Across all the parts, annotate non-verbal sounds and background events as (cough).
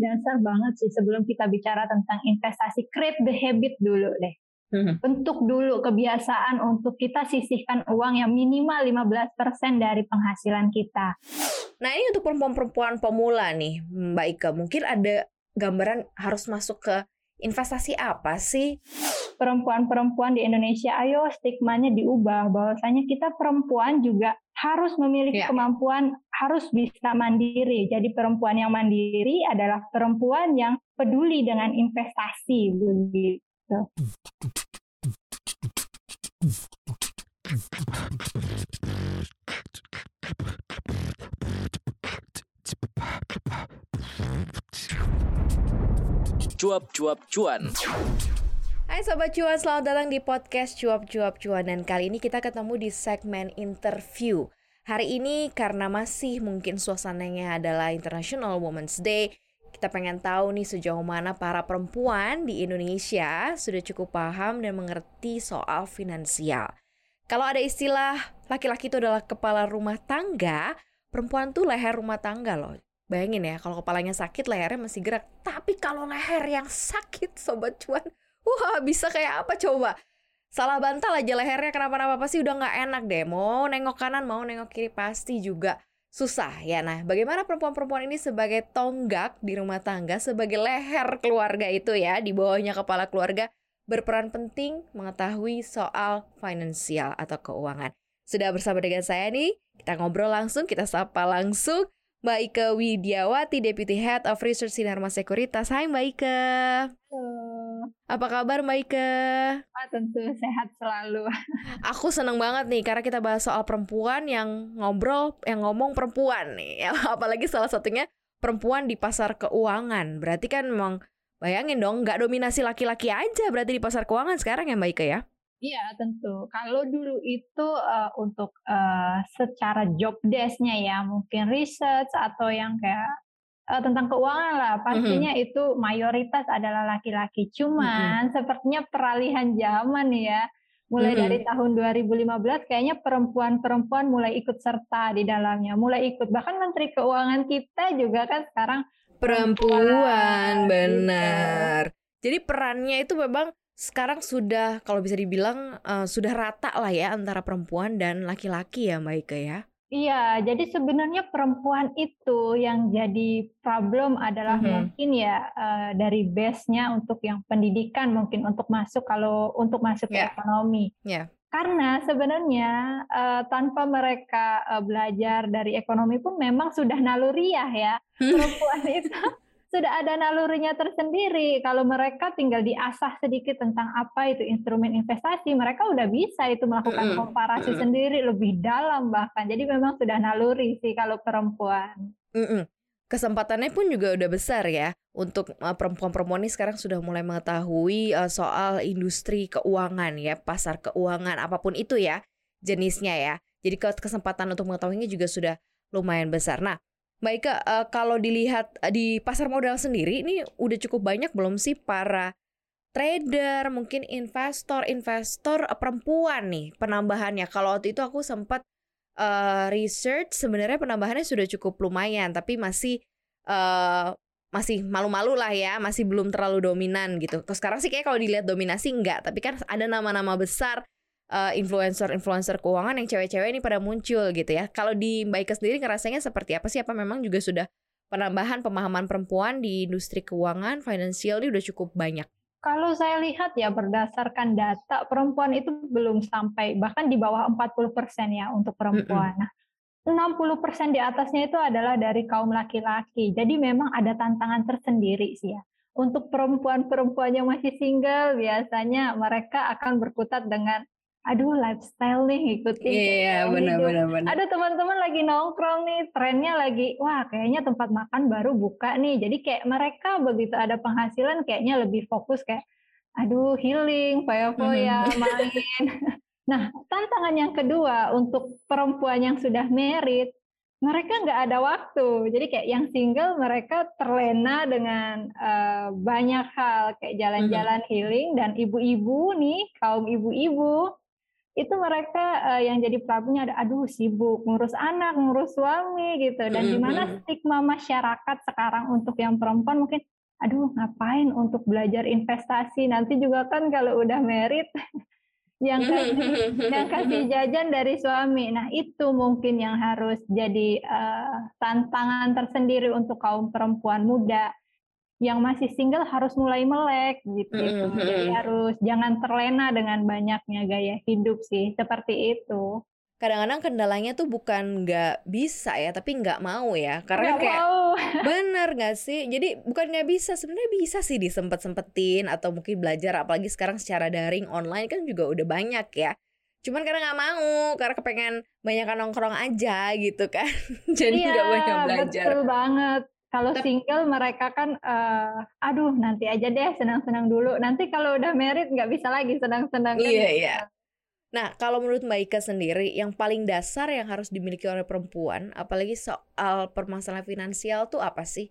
dasar banget sih sebelum kita bicara tentang investasi, create the habit dulu deh. Hmm. Bentuk dulu kebiasaan untuk kita sisihkan uang yang minimal 15% dari penghasilan kita. Nah ini untuk perempuan-perempuan pemula nih Mbak Ika, mungkin ada gambaran harus masuk ke investasi apa sih? Perempuan-perempuan di Indonesia, ayo stigmanya diubah bahwasanya kita perempuan juga harus memiliki yeah. kemampuan, harus bisa mandiri. Jadi perempuan yang mandiri adalah perempuan yang peduli dengan investasi begitu. Cuap-cuap cuan. Hai Sobat Cuan, selamat datang di podcast Cuap-Cuap Cuan Dan kali ini kita ketemu di segmen interview Hari ini karena masih mungkin suasananya adalah International Women's Day Kita pengen tahu nih sejauh mana para perempuan di Indonesia Sudah cukup paham dan mengerti soal finansial Kalau ada istilah laki-laki itu adalah kepala rumah tangga Perempuan tuh leher rumah tangga loh Bayangin ya, kalau kepalanya sakit, lehernya masih gerak. Tapi kalau leher yang sakit, Sobat Cuan, wah bisa kayak apa coba? Salah bantal aja lehernya kenapa-napa pasti udah nggak enak deh. Mau nengok kanan, mau nengok kiri pasti juga susah ya. Nah, bagaimana perempuan-perempuan ini sebagai tonggak di rumah tangga, sebagai leher keluarga itu ya, di bawahnya kepala keluarga, berperan penting mengetahui soal finansial atau keuangan. Sudah bersama dengan saya nih, kita ngobrol langsung, kita sapa langsung Mbak Ike Widiawati, Deputy Head of Research Sinarma Sekuritas. Hai Mbak Ike. Halo. Apa kabar Mbak Ike? Ah, tentu sehat selalu. (laughs) Aku seneng banget nih karena kita bahas soal perempuan yang ngobrol, yang ngomong perempuan nih. (laughs) Apalagi salah satunya perempuan di pasar keuangan. Berarti kan memang bayangin dong, nggak dominasi laki-laki aja berarti di pasar keuangan sekarang ya Mbak Ike ya? Iya tentu. Kalau dulu itu uh, untuk uh, secara job desk-nya ya mungkin research atau yang kayak uh, tentang keuangan lah pastinya mm-hmm. itu mayoritas adalah laki-laki. Cuman mm-hmm. sepertinya peralihan zaman ya. Mulai mm-hmm. dari tahun 2015 kayaknya perempuan-perempuan mulai ikut serta di dalamnya, mulai ikut bahkan Menteri Keuangan kita juga kan sekarang perempuan, perempuan benar. Gitu. Jadi perannya itu memang sekarang sudah kalau bisa dibilang uh, sudah rata lah ya antara perempuan dan laki-laki ya Mbak Ike ya. Iya, jadi sebenarnya perempuan itu yang jadi problem adalah mm -hmm. mungkin ya uh, dari base-nya untuk yang pendidikan mungkin untuk masuk kalau untuk masuk yeah. ke ekonomi. Yeah. Karena sebenarnya uh, tanpa mereka uh, belajar dari ekonomi pun memang sudah naluriah ya perempuan (laughs) itu sudah ada nalurinya tersendiri. Kalau mereka tinggal diasah sedikit tentang apa itu instrumen investasi, mereka udah bisa itu melakukan komparasi sendiri lebih dalam bahkan. Jadi memang sudah naluri sih kalau perempuan. Kesempatannya pun juga udah besar ya untuk uh, perempuan-perempuan ini sekarang sudah mulai mengetahui uh, soal industri keuangan ya, pasar keuangan apa pun itu ya jenisnya ya. Jadi kesempatan untuk mengetahuinya juga sudah lumayan besar. Nah, Mbak Ika, uh, kalau dilihat uh, di pasar modal sendiri ini udah cukup banyak belum sih para trader, mungkin investor-investor uh, perempuan nih penambahannya. Kalau waktu itu aku sempat uh, research sebenarnya penambahannya sudah cukup lumayan, tapi masih uh, masih malu-malu lah ya, masih belum terlalu dominan gitu. Terus sekarang sih kayak kalau dilihat dominasi enggak, tapi kan ada nama-nama besar uh, influencer-influencer keuangan yang cewek-cewek ini pada muncul gitu ya. Kalau di Mbak Ika sendiri ngerasanya seperti apa sih? Apa memang juga sudah penambahan pemahaman perempuan di industri keuangan, finansial ini udah cukup banyak? Kalau saya lihat ya berdasarkan data perempuan itu belum sampai bahkan di bawah 40% ya untuk perempuan. Mm -mm. Nah, 60% di atasnya itu adalah dari kaum laki-laki. Jadi memang ada tantangan tersendiri sih ya. Untuk perempuan-perempuan yang masih single biasanya mereka akan berkutat dengan aduh lifestyle nih ikutin iya yeah, benar benar benar ada teman-teman lagi nongkrong nih trennya lagi wah kayaknya tempat makan baru buka nih. Jadi kayak mereka begitu ada penghasilan kayaknya lebih fokus kayak aduh healing foya-foya mm-hmm. main. (laughs) Nah tantangan yang kedua untuk perempuan yang sudah married mereka nggak ada waktu. Jadi kayak yang single mereka terlena dengan uh, banyak hal kayak jalan-jalan mm-hmm. healing dan ibu-ibu nih kaum ibu-ibu itu mereka uh, yang jadi problemnya ada aduh sibuk ngurus anak, ngurus suami gitu. Dan mm -hmm. di mana stigma masyarakat sekarang untuk yang perempuan mungkin aduh ngapain untuk belajar investasi nanti juga kan kalau udah merit (laughs) yang kasih yang kasih jajan dari suami. Nah itu mungkin yang harus jadi uh, tantangan tersendiri untuk kaum perempuan muda yang masih single harus mulai melek gitu. Jadi harus jangan terlena dengan banyaknya gaya hidup sih seperti itu. Kadang-kadang kendalanya tuh bukan nggak bisa ya tapi nggak mau ya. Karena gak kayak mau. (laughs) bener nggak sih? Jadi bukan nggak bisa sebenarnya bisa sih disempet sempetin atau mungkin belajar apalagi sekarang secara daring online kan juga udah banyak ya. Cuman karena nggak mau karena kepengen banyak nongkrong aja gitu kan. (laughs) Jadi iya, nggak banyak belajar. betul banget kalau single mereka kan uh, aduh nanti aja deh senang-senang dulu nanti kalau udah married nggak bisa lagi senang-senang iya kan? iya Nah, kalau menurut Mbak Ika sendiri, yang paling dasar yang harus dimiliki oleh perempuan, apalagi soal permasalahan finansial tuh apa sih?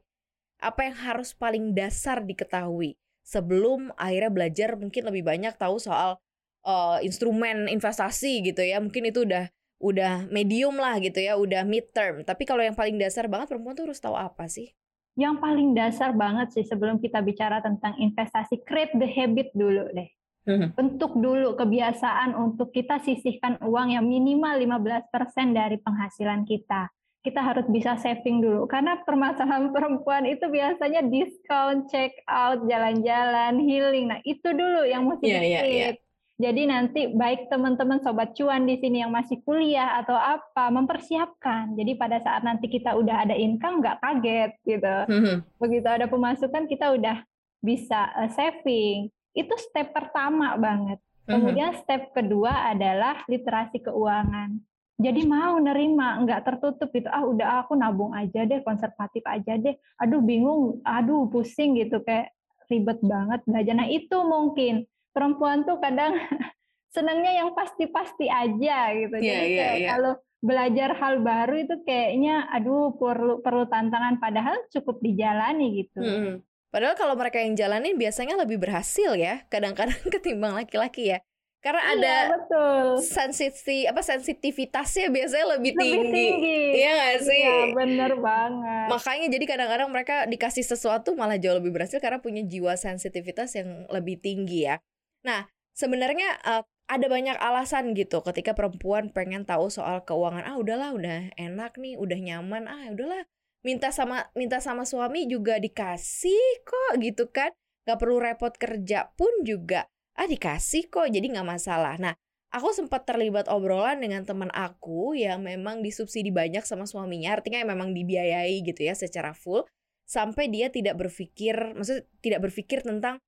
Apa yang harus paling dasar diketahui sebelum akhirnya belajar mungkin lebih banyak tahu soal uh, instrumen investasi gitu ya? Mungkin itu udah udah medium lah gitu ya, udah mid term. Tapi kalau yang paling dasar banget perempuan tuh harus tahu apa sih? Yang paling dasar banget sih sebelum kita bicara tentang investasi, create the habit dulu deh Hmm. Bentuk dulu kebiasaan untuk kita sisihkan uang yang minimal 15% dari penghasilan kita. Kita harus bisa saving dulu karena permasalahan (laughs) perempuan itu biasanya diskon, check out, jalan-jalan, healing. Nah, itu dulu yang mesti yeah, yeah, yeah. Jadi nanti baik teman-teman sobat cuan di sini yang masih kuliah atau apa mempersiapkan. Jadi pada saat nanti kita udah ada income nggak kaget gitu. Hmm. Begitu ada pemasukan kita udah bisa uh, saving itu step pertama banget. Mhm. Kemudian step kedua adalah literasi keuangan. Jadi mau nerima, nggak tertutup gitu. Ah udah aku nabung aja deh, konservatif aja deh. Aduh bingung, aduh pusing gitu kayak ribet banget belajar. Nah itu mungkin perempuan tuh kadang (laughs) senangnya yang pasti-pasti aja gitu. Yeah, Jadi yeah, yeah. kalau belajar hal baru itu kayaknya aduh perlu perlu tantangan padahal cukup dijalani gitu. Mm -hmm. Padahal kalau mereka yang jalanin biasanya lebih berhasil ya, kadang-kadang (laughs) ketimbang laki-laki ya. Karena iya, ada betul. sensiti apa sensitivitasnya biasanya lebih, lebih tinggi. tinggi. Iya gak sih? Iya, bener banget. Makanya jadi kadang-kadang mereka dikasih sesuatu malah jauh lebih berhasil karena punya jiwa sensitivitas yang lebih tinggi ya. Nah, sebenarnya uh, ada banyak alasan gitu ketika perempuan pengen tahu soal keuangan. Ah, udahlah, udah enak nih, udah nyaman. Ah, udahlah, minta sama minta sama suami juga dikasih kok gitu kan nggak perlu repot kerja pun juga ah dikasih kok jadi nggak masalah nah aku sempat terlibat obrolan dengan teman aku yang memang disubsidi banyak sama suaminya artinya memang dibiayai gitu ya secara full sampai dia tidak berpikir maksud tidak berpikir tentang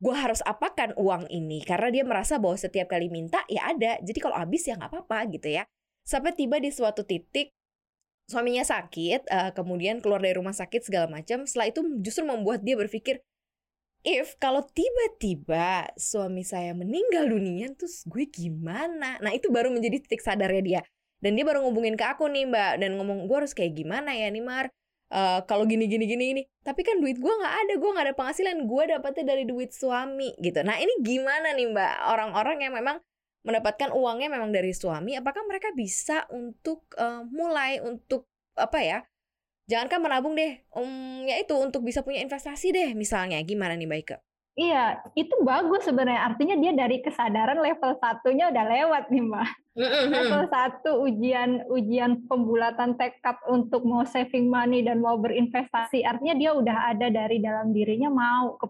gue harus apakan uang ini karena dia merasa bahwa setiap kali minta ya ada jadi kalau habis ya nggak apa-apa gitu ya sampai tiba di suatu titik suaminya sakit, uh, kemudian keluar dari rumah sakit segala macam. Setelah itu justru membuat dia berpikir, if kalau tiba-tiba suami saya meninggal dunia, terus gue gimana? Nah itu baru menjadi titik sadarnya dia. Dan dia baru ngubungin ke aku nih mbak dan ngomong gue harus kayak gimana ya nih Mar. Uh, kalau gini gini gini ini tapi kan duit gue nggak ada gue nggak ada penghasilan gue dapetnya dari duit suami gitu nah ini gimana nih mbak orang-orang yang memang mendapatkan uangnya memang dari suami, apakah mereka bisa untuk uh, mulai untuk apa ya? Jangankan menabung deh, um, ya itu untuk bisa punya investasi deh misalnya. Gimana nih Baike? Iya, itu bagus sebenarnya. Artinya dia dari kesadaran level satunya udah lewat nih, Mbak. level satu ujian ujian pembulatan tekad untuk mau saving money dan mau berinvestasi. Artinya dia udah ada dari dalam dirinya mau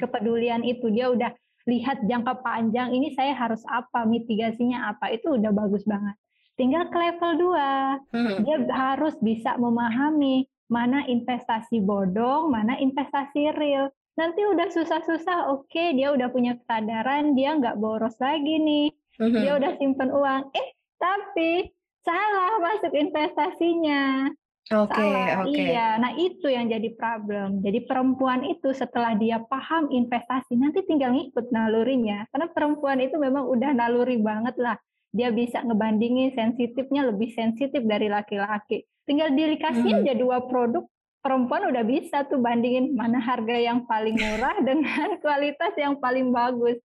kepedulian itu. Dia udah lihat jangka panjang ini saya harus apa, mitigasinya apa, itu udah bagus banget. Tinggal ke level 2, hmm. dia harus bisa memahami mana investasi bodong, mana investasi real. Nanti udah susah-susah, oke okay, dia udah punya kesadaran, dia nggak boros lagi nih, hmm. dia udah simpen uang. Eh, tapi salah masuk investasinya. Oke, okay, oke. Okay. Iya, nah itu yang jadi problem. Jadi perempuan itu setelah dia paham investasi, nanti tinggal ngikut nalurinya. Karena perempuan itu memang udah naluri banget lah. Dia bisa ngebandingin sensitifnya lebih sensitif dari laki-laki. Tinggal dikasih mm -hmm. aja dua produk, perempuan udah bisa tuh bandingin mana harga yang paling murah (laughs) dengan kualitas yang paling bagus.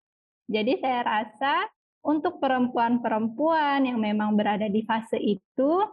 Jadi saya rasa untuk perempuan-perempuan yang memang berada di fase itu,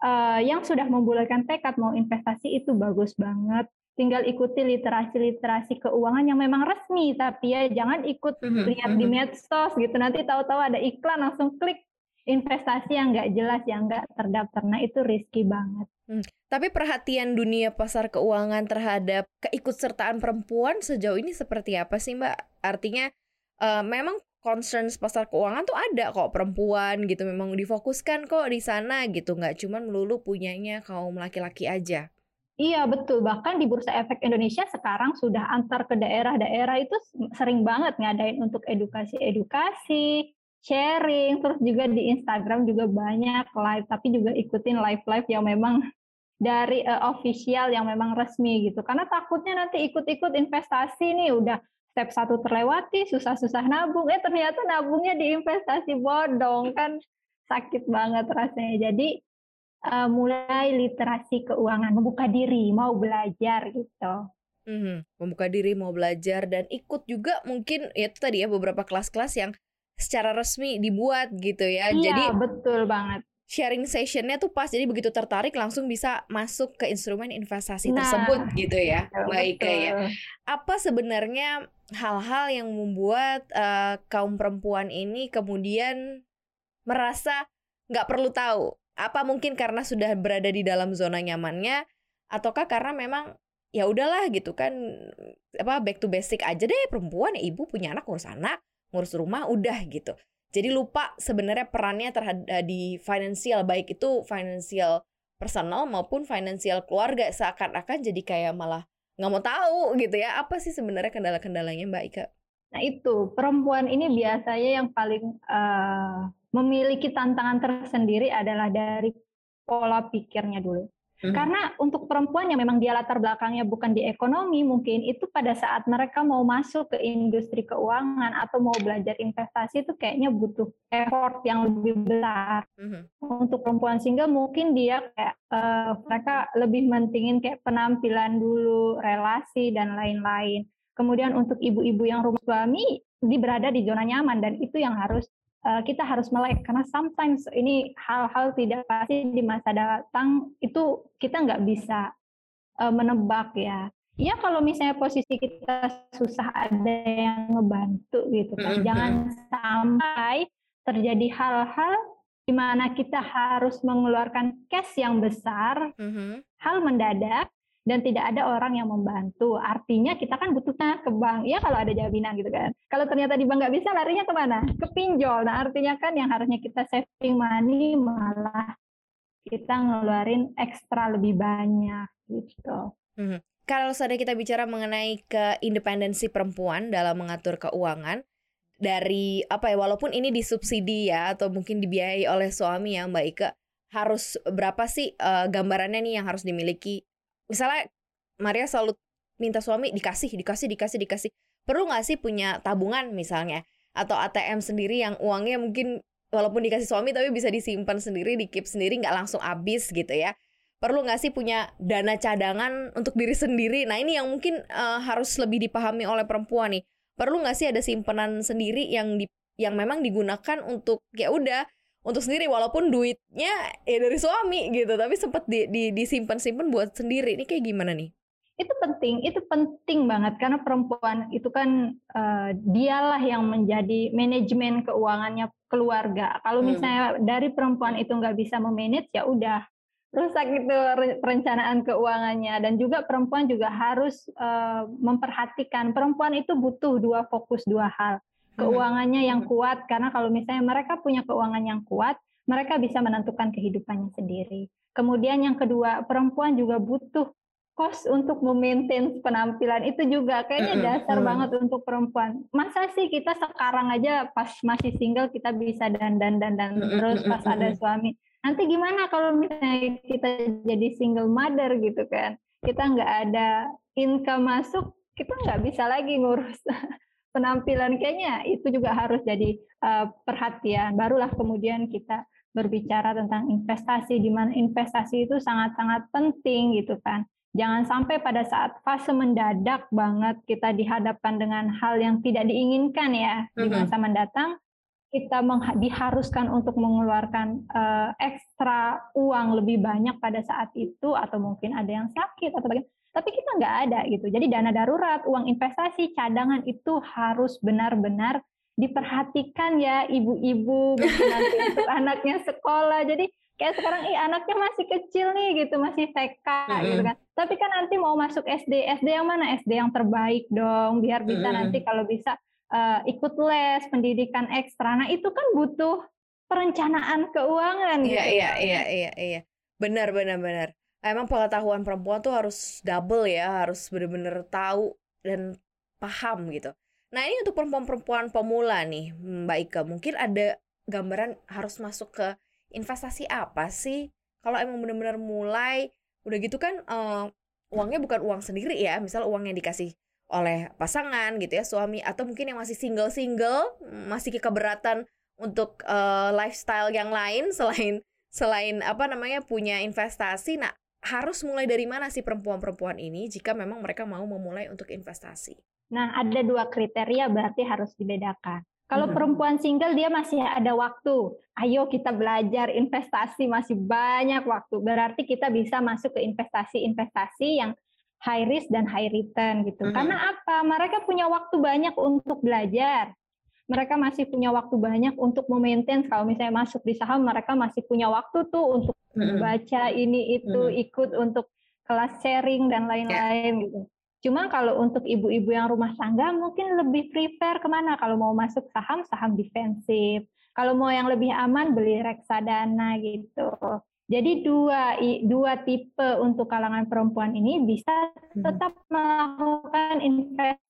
uh, yang sudah membulatkan tekad mau investasi itu bagus banget. Tinggal ikuti literasi-literasi keuangan yang memang resmi, tapi ya jangan ikut mm-hmm. lihat di mm-hmm. medsos gitu. Nanti tahu-tahu ada iklan langsung klik investasi yang nggak jelas, yang nggak terdaftar. Nah itu risky banget. Hmm. Tapi perhatian dunia pasar keuangan terhadap keikutsertaan perempuan sejauh ini seperti apa sih Mbak? Artinya uh, memang concerns pasar keuangan tuh ada kok perempuan gitu memang difokuskan kok di sana gitu nggak cuma melulu punyanya kaum laki-laki aja. Iya betul bahkan di Bursa Efek Indonesia sekarang sudah antar ke daerah-daerah itu sering banget ngadain untuk edukasi-edukasi, sharing, terus juga di Instagram juga banyak live tapi juga ikutin live-live yang memang dari uh, official yang memang resmi gitu. Karena takutnya nanti ikut-ikut investasi nih udah step satu terlewati, susah-susah nabung, eh ternyata nabungnya di investasi bodong kan sakit banget rasanya. Jadi uh, mulai literasi keuangan, membuka diri, mau belajar gitu. Hmm, membuka diri, mau belajar dan ikut juga mungkin ya itu tadi ya beberapa kelas-kelas yang secara resmi dibuat gitu ya. Iya, Jadi betul banget sharing sessionnya tuh pas jadi begitu tertarik langsung bisa masuk ke instrumen investasi nah, tersebut gitu ya baik ya. apa sebenarnya hal-hal yang membuat uh, kaum perempuan ini kemudian merasa nggak perlu tahu? Apa mungkin karena sudah berada di dalam zona nyamannya ataukah karena memang ya udahlah gitu kan apa back to basic aja deh perempuan ya ibu punya anak ngurus anak ngurus rumah udah gitu jadi lupa sebenarnya perannya terhadap eh, di finansial baik itu finansial personal maupun finansial keluarga seakan-akan jadi kayak malah nggak mau tahu gitu ya apa sih sebenarnya kendala-kendalanya Mbak Ika? Nah itu perempuan ini biasanya yang paling uh, memiliki tantangan tersendiri adalah dari pola pikirnya dulu. Hmm. Karena untuk perempuan yang memang dia latar belakangnya bukan di ekonomi, mungkin itu pada saat mereka mau masuk ke industri keuangan atau mau belajar investasi itu kayaknya butuh effort yang lebih besar. Hmm. Untuk perempuan single mungkin dia kayak uh, mereka lebih mentingin kayak penampilan dulu, relasi dan lain-lain. Kemudian untuk ibu-ibu yang rumah suami, dia berada di zona nyaman dan itu yang harus Eh, kita harus melek karena sometimes ini hal-hal tidak pasti di masa datang itu kita nggak bisa uh, menebak ya. Ya kalau misalnya posisi kita susah ada yang ngebantu gitu kan. Mm -hmm. Jangan sampai terjadi hal-hal di mana kita harus mengeluarkan cash yang besar, mm -hmm. hal mendadak dan tidak ada orang yang membantu. Artinya kita kan butuhnya ke bank. Ya kalau ada jaminan gitu kan. Kalau ternyata di bank nggak bisa, larinya ke mana? Ke pinjol. Nah artinya kan yang harusnya kita saving money malah kita ngeluarin ekstra lebih banyak gitu. Hmm. Kalau sudah kita bicara mengenai keindependensi perempuan dalam mengatur keuangan, dari apa ya walaupun ini disubsidi ya atau mungkin dibiayai oleh suami ya Mbak Ika harus berapa sih uh, gambarannya nih yang harus dimiliki misalnya Maria selalu minta suami dikasih dikasih dikasih dikasih. Perlu nggak sih punya tabungan misalnya? Atau ATM sendiri yang uangnya mungkin walaupun dikasih suami tapi bisa disimpan sendiri di keep sendiri nggak langsung habis gitu ya. Perlu nggak sih punya dana cadangan untuk diri sendiri? Nah ini yang mungkin uh, harus lebih dipahami oleh perempuan nih. Perlu nggak sih ada simpanan sendiri yang di yang memang digunakan untuk ya udah untuk sendiri walaupun duitnya ya dari suami gitu tapi sempat di, di disimpan simpan buat sendiri ini kayak gimana nih itu penting itu penting banget karena perempuan itu kan uh, dialah yang menjadi manajemen keuangannya keluarga kalau hmm. misalnya hmm. dari perempuan itu nggak bisa memanage ya udah rusak itu perencanaan keuangannya dan juga perempuan juga harus uh, memperhatikan perempuan itu butuh dua fokus dua hal keuangannya yang kuat karena kalau misalnya mereka punya keuangan yang kuat, mereka bisa menentukan kehidupannya sendiri. Kemudian yang kedua, perempuan juga butuh kos untuk memaintain penampilan itu juga kayaknya dasar banget untuk perempuan. Masa sih kita sekarang aja pas masih single kita bisa dandan dan dan terus pas ada suami. Nanti gimana kalau misalnya kita jadi single mother gitu kan? Kita nggak ada income masuk, kita nggak bisa lagi ngurus (laughs) penampilan kayaknya itu juga harus jadi uh, perhatian. Barulah kemudian kita berbicara tentang investasi di mana investasi itu sangat-sangat penting gitu kan. Jangan sampai pada saat fase mendadak banget kita dihadapkan dengan hal yang tidak diinginkan ya di mm-hmm. masa mendatang kita diharuskan untuk mengeluarkan uh, ekstra uang lebih banyak pada saat itu atau mungkin ada yang sakit atau bagaimana tapi kita nggak ada gitu jadi dana darurat uang investasi cadangan itu harus benar-benar diperhatikan ya ibu-ibu nanti (laughs) untuk anaknya sekolah jadi kayak sekarang ih anaknya masih kecil nih gitu masih TK mm-hmm. gitu kan tapi kan nanti mau masuk SD SD yang mana SD yang terbaik dong biar bisa mm-hmm. nanti kalau bisa uh, ikut les, pendidikan ekstra. Nah, itu kan butuh perencanaan keuangan Iya, gitu. iya, iya, iya, iya. Benar, benar, benar. Emang pengetahuan perempuan tuh harus double ya, harus benar-benar tahu dan paham gitu. Nah, ini untuk perempuan-perempuan pemula nih, Mbak Ika, mungkin ada gambaran harus masuk ke investasi apa sih? Kalau emang benar-benar mulai, udah gitu kan uh, uangnya bukan uang sendiri ya, misal uang yang dikasih oleh pasangan gitu ya suami atau mungkin yang masih single single masih keberatan untuk uh, lifestyle yang lain (laughs) selain selain apa namanya punya investasi nah harus mulai dari mana sih perempuan-perempuan ini jika memang mereka mau memulai untuk investasi nah ada dua kriteria berarti harus dibedakan kalau hmm. perempuan single dia masih ada waktu. Ayo kita belajar investasi masih banyak waktu. Berarti kita bisa masuk ke investasi-investasi yang high risk dan high return gitu. Mm -hmm. Karena apa? Mereka punya waktu banyak untuk belajar. Mereka masih punya waktu banyak untuk memaintain kalau misalnya masuk di saham mereka masih punya waktu tuh untuk baca ini itu, ikut untuk kelas sharing dan lain-lain yeah. gitu. Cuma kalau untuk ibu-ibu yang rumah tangga mungkin lebih prefer ke mana? Kalau mau masuk saham, saham defensif. Kalau mau yang lebih aman, beli reksadana gitu. Jadi dua dua tipe untuk kalangan perempuan ini bisa tetap melakukan investasi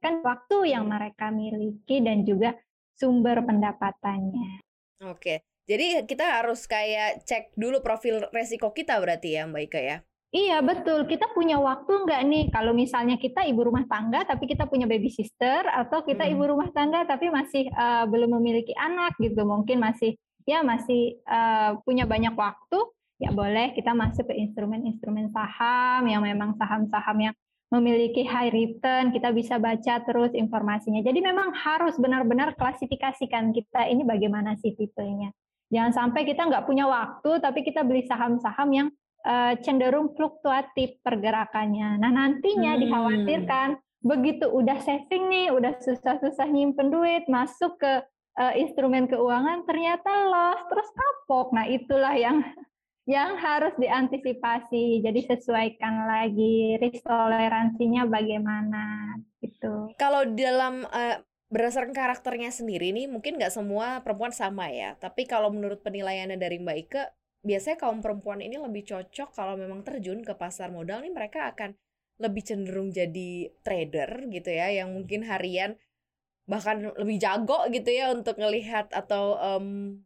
kan waktu yang mereka miliki dan juga sumber pendapatannya. Oke. Jadi kita harus kayak cek dulu profil resiko kita berarti ya Mbak Ika ya? Iya betul, kita punya waktu nggak nih kalau misalnya kita ibu rumah tangga tapi kita punya baby sister atau kita hmm. ibu rumah tangga tapi masih uh, belum memiliki anak gitu, mungkin masih ya masih uh, punya banyak waktu, ya boleh kita masuk ke instrumen-instrumen saham yang memang saham-saham yang memiliki high return, kita bisa baca terus informasinya. Jadi memang harus benar-benar klasifikasikan kita ini bagaimana sih tipenya. Jangan sampai kita nggak punya waktu, tapi kita beli saham-saham yang uh, cenderung fluktuatif pergerakannya. Nah nantinya hmm. dikhawatirkan begitu udah saving nih, udah susah-susah nyimpen duit, masuk ke uh, instrumen keuangan ternyata loss terus kapok. Nah, itulah yang yang harus diantisipasi. Jadi sesuaikan lagi risk toleransinya bagaimana gitu. Kalau dalam uh, berdasarkan karakternya sendiri nih mungkin nggak semua perempuan sama ya. Tapi kalau menurut penilaiannya dari Mbak Ike, biasanya kaum perempuan ini lebih cocok kalau memang terjun ke pasar modal nih mereka akan lebih cenderung jadi trader gitu ya yang mungkin harian bahkan lebih jago gitu ya untuk ngelihat atau um,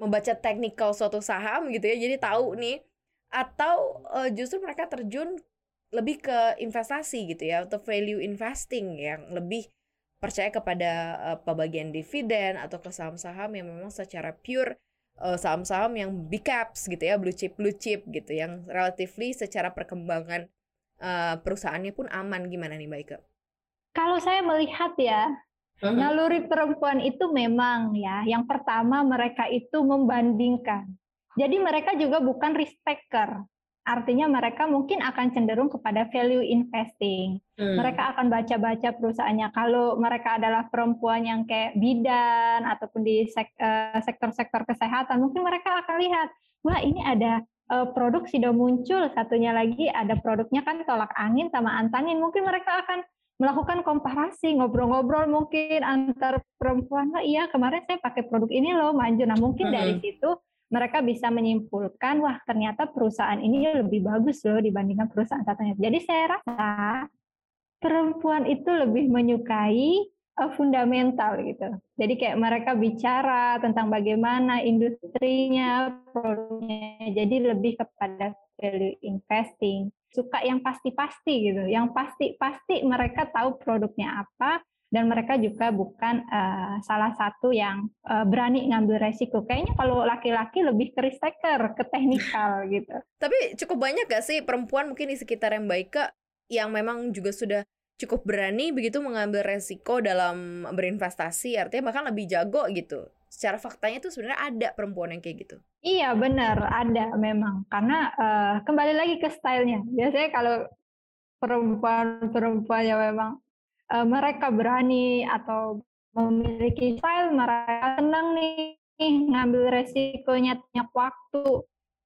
membaca teknikal suatu saham gitu ya jadi tahu nih. Atau uh, justru mereka terjun lebih ke investasi gitu ya atau value investing yang lebih percaya kepada uh, pembagian dividen atau ke saham-saham yang memang secara pure uh, saham-saham yang big caps gitu ya blue chip blue chip gitu yang relatively secara perkembangan uh, perusahaannya pun aman. Gimana nih Mbak Ike? Kalau saya melihat ya Naluri perempuan itu memang ya, yang pertama mereka itu membandingkan. Jadi mereka juga bukan risk taker. Artinya mereka mungkin akan cenderung kepada value investing. Hmm. Mereka akan baca-baca perusahaannya. Kalau mereka adalah perempuan yang kayak bidan ataupun di eh, sektor-sektor kesehatan, mungkin mereka akan lihat, wah ini ada uh, produk sudah muncul, satunya lagi ada produknya kan tolak angin sama antanin. Mungkin mereka akan melakukan komparasi, ngobrol-ngobrol mungkin antar perempuan, oh iya kemarin saya pakai produk ini loh maju. Nah mungkin hmm. dari situ mereka bisa menyimpulkan, wah ternyata perusahaan ini lebih bagus loh dibandingkan perusahaan satunya. Jadi saya rasa perempuan itu lebih menyukai uh, fundamental gitu. Jadi kayak mereka bicara tentang bagaimana industrinya, produknya, jadi lebih kepada value investing suka yang pasti-pasti gitu. Yang pasti-pasti mereka tahu produknya apa dan mereka juga bukan uh, salah satu yang uh, berani ngambil resiko. Kayaknya kalau laki-laki lebih ke risk taker, ke teknikal (laughs) gitu. Tapi cukup banyak gak sih perempuan mungkin di sekitar yang baik yang memang juga sudah cukup berani begitu mengambil resiko dalam berinvestasi artinya bahkan lebih jago gitu secara faktanya tuh sebenarnya ada perempuan yang kayak gitu. Iya benar. Ada memang. Karena uh, kembali lagi ke stylenya. Biasanya kalau perempuan-perempuan yang memang uh, mereka berani atau memiliki style mereka senang nih ngambil resikonya banyak waktu.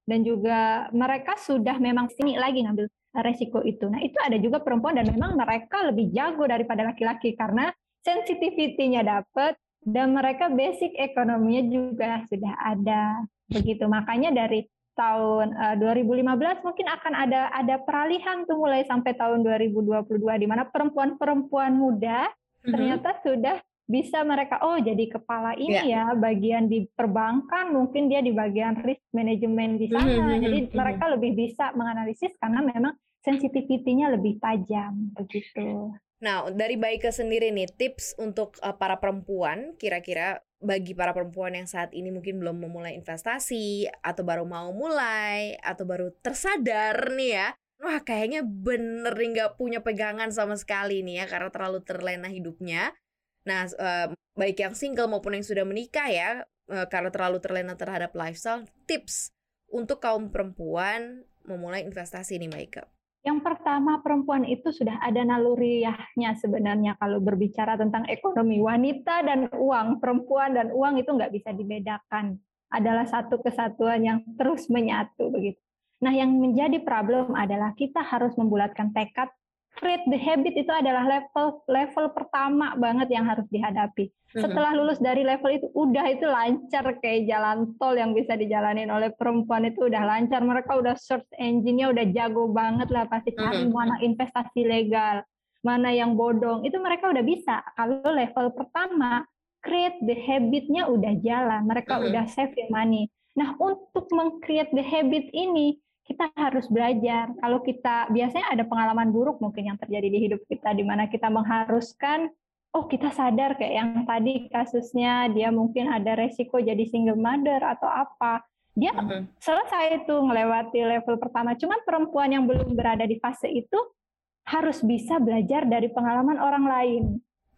Dan juga mereka sudah memang sini lagi ngambil resiko itu. Nah, itu ada juga perempuan dan memang mereka lebih jago daripada laki-laki. Karena sensitivity-nya dapat dan mereka basic ekonominya juga sudah ada. Begitu. Makanya dari tahun uh, eh, 2015 mungkin akan ada ada peralihan tuh mulai sampai tahun 2022 di mana perempuan-perempuan muda mm-hmm. ternyata sudah bisa mereka oh jadi kepala ini yeah. ya bagian di perbankan mungkin dia di bagian risk management di sana mm -hmm. jadi mm -hmm. mereka lebih bisa menganalisis karena memang sensitivitinya lebih tajam begitu. Nah dari Baike sendiri nih tips untuk uh, para perempuan kira-kira bagi para perempuan yang saat ini mungkin belum memulai investasi atau baru mau mulai atau baru tersadar nih ya wah kayaknya bener nggak punya pegangan sama sekali nih ya karena terlalu terlena hidupnya Nah, uh, baik yang single maupun yang sudah menikah ya, uh, karena terlalu terlena terhadap lifestyle, tips untuk kaum perempuan memulai investasi nih, Maika. Yang pertama, perempuan itu sudah ada naluriahnya sebenarnya kalau berbicara tentang ekonomi. Wanita dan uang, perempuan dan uang itu nggak bisa dibedakan. Adalah satu kesatuan yang terus menyatu begitu. Nah, yang menjadi problem adalah kita harus membulatkan tekad create the habit itu adalah level level pertama banget yang harus dihadapi. Setelah lulus dari level itu udah itu lancar kayak jalan tol yang bisa dijalanin oleh perempuan itu udah lancar. Mereka udah search engine-nya udah jago banget lah pasti cari mana investasi legal, mana yang bodong. Itu mereka udah bisa. Kalau level pertama create the habit-nya udah jalan, mereka udah saving money. Nah, untuk meng-create the habit ini kita harus belajar. Kalau kita biasanya ada pengalaman buruk mungkin yang terjadi di hidup kita di mana kita mengharuskan oh kita sadar kayak yang tadi kasusnya dia mungkin ada resiko jadi single mother atau apa. Dia selesai itu melewati level pertama. Cuman perempuan yang belum berada di fase itu harus bisa belajar dari pengalaman orang lain.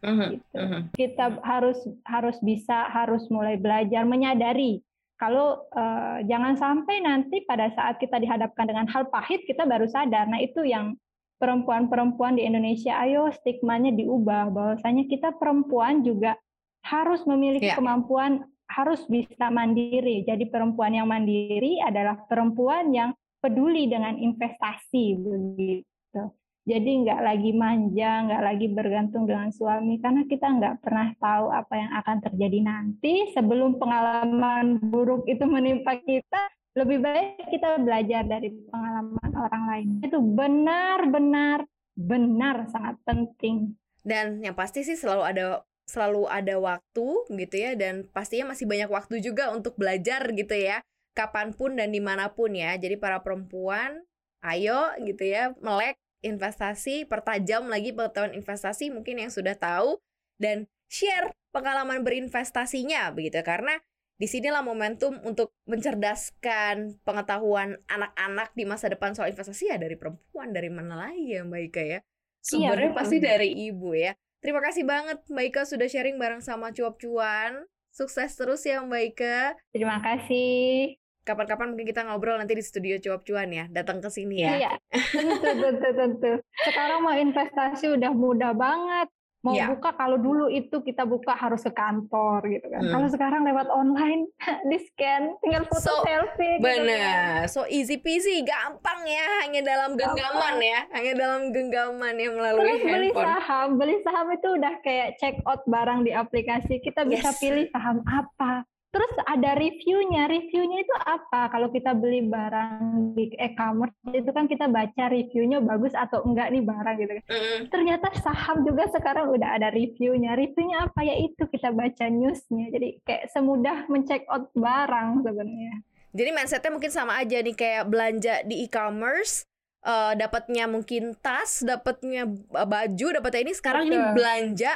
Gitu. Kita harus harus bisa harus mulai belajar menyadari kalau uh, jangan sampai nanti pada saat kita dihadapkan dengan hal pahit kita baru sadar. Nah itu yang perempuan-perempuan di Indonesia, ayo stigmanya diubah bahwasanya kita perempuan juga harus memiliki yeah. kemampuan harus bisa mandiri. Jadi perempuan yang mandiri adalah perempuan yang peduli dengan investasi begitu. Jadi nggak lagi manja, nggak lagi bergantung dengan suami karena kita nggak pernah tahu apa yang akan terjadi nanti. Sebelum pengalaman buruk itu menimpa kita, lebih baik kita belajar dari pengalaman orang lain. Itu benar-benar benar sangat penting. Dan yang pasti sih selalu ada selalu ada waktu gitu ya dan pastinya masih banyak waktu juga untuk belajar gitu ya kapan pun dan di mana pun ya jadi para perempuan ayo gitu ya melek investasi, pertajam lagi pengetahuan investasi mungkin yang sudah tahu dan share pengalaman berinvestasinya begitu. Karena di sinilah momentum untuk mencerdaskan pengetahuan anak-anak di masa depan soal investasi ya dari perempuan dari mana lagi ya Mbak Ika ya? Sumbernya iya, pasti dari ibu ya. Terima kasih banget Mbak Ika sudah sharing bareng sama cuap cuan. Sukses terus ya Mbak Ika. Terima kasih kapan-kapan mungkin kita ngobrol nanti di studio cuap cuan ya datang ke sini ya. Iya. Tentu tentu tentu. Sekarang mau investasi udah mudah banget. Mau ya. buka kalau dulu itu kita buka harus ke kantor gitu kan. Hmm. kalau sekarang lewat online (laughs) di scan tinggal foto so, selfie bener gitu kan. so easy peasy gampang ya. Hanya dalam genggaman ya. Hanya dalam genggaman ya melalui Terus handphone. beli saham. Beli saham itu udah kayak check out barang di aplikasi. Kita bisa yes. pilih saham apa Terus ada reviewnya. Reviewnya itu apa? Kalau kita beli barang di e-commerce itu kan kita baca reviewnya bagus atau enggak nih barang gitu. Mm. Ternyata saham juga sekarang udah ada reviewnya. Reviewnya apa ya itu kita baca newsnya. Jadi kayak semudah mencek out barang sebenarnya. Jadi mindsetnya mungkin sama aja nih kayak belanja di e-commerce uh, dapatnya mungkin tas, dapatnya baju, dapatnya ini sekarang Betul. ini belanja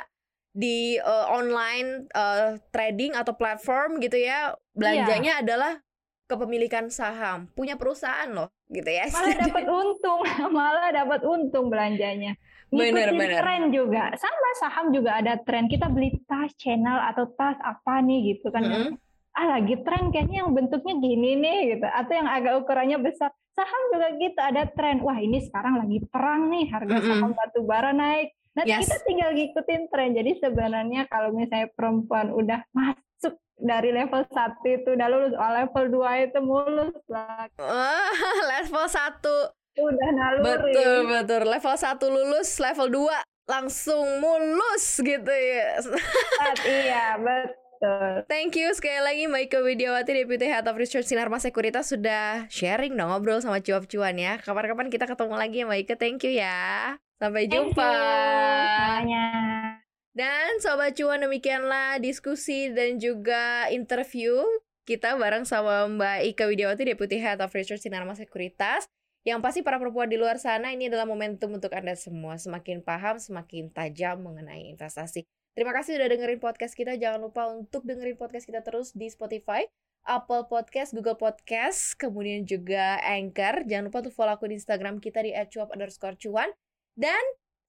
di uh, online uh, trading atau platform gitu ya belanjanya iya. adalah kepemilikan saham, punya perusahaan loh, gitu ya. Malah (laughs) dapat untung, (laughs) malah dapat untung belanjanya. Bener, bener. tren juga. Sama saham juga ada tren. Kita beli tas channel atau tas apa nih gitu kan. Mm -hmm. Ah lagi tren kayaknya yang bentuknya gini nih gitu. Atau yang agak ukurannya besar. Saham juga gitu ada tren. Wah ini sekarang lagi perang nih harga mm -hmm. saham batu bara naik. Nah yes. kita tinggal ngikutin tren. Jadi sebenarnya kalau misalnya perempuan udah masuk dari level satu itu udah lulus, oh, level 2 itu mulus lah. (laughs) level satu udah naluri. Betul, betul. Level 1 lulus, level 2 langsung mulus gitu ya. (laughs) iya, betul. Thank you sekali lagi Mbak Ika Widiawati Deputy Head of Research Sinar Mas Sekuritas sudah sharing dong ngobrol sama cuap-cuan ya. Kapan-kapan kita ketemu lagi ya Mbak Ika. Thank you ya. Sampai jumpa. Dan Sobat Cuan demikianlah diskusi dan juga interview kita bareng sama Mbak Ika Widiawati Deputy Head of Research Sinar Mas Sekuritas. Yang pasti para perempuan di luar sana ini adalah momentum untuk Anda semua. Semakin paham, semakin tajam mengenai investasi. Terima kasih sudah dengerin podcast kita. Jangan lupa untuk dengerin podcast kita terus di Spotify, Apple Podcast, Google Podcast, kemudian juga Anchor. Jangan lupa untuk follow akun Instagram kita di @cuap underscore cuan. Dan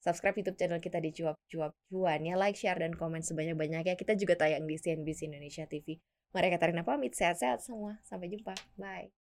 subscribe YouTube channel kita di cuap cuap cuan ya. Like, share, dan komen sebanyak-banyaknya. Kita juga tayang di CNBC Indonesia TV. Mereka Katarina pamit, sehat-sehat semua. Sampai jumpa. Bye.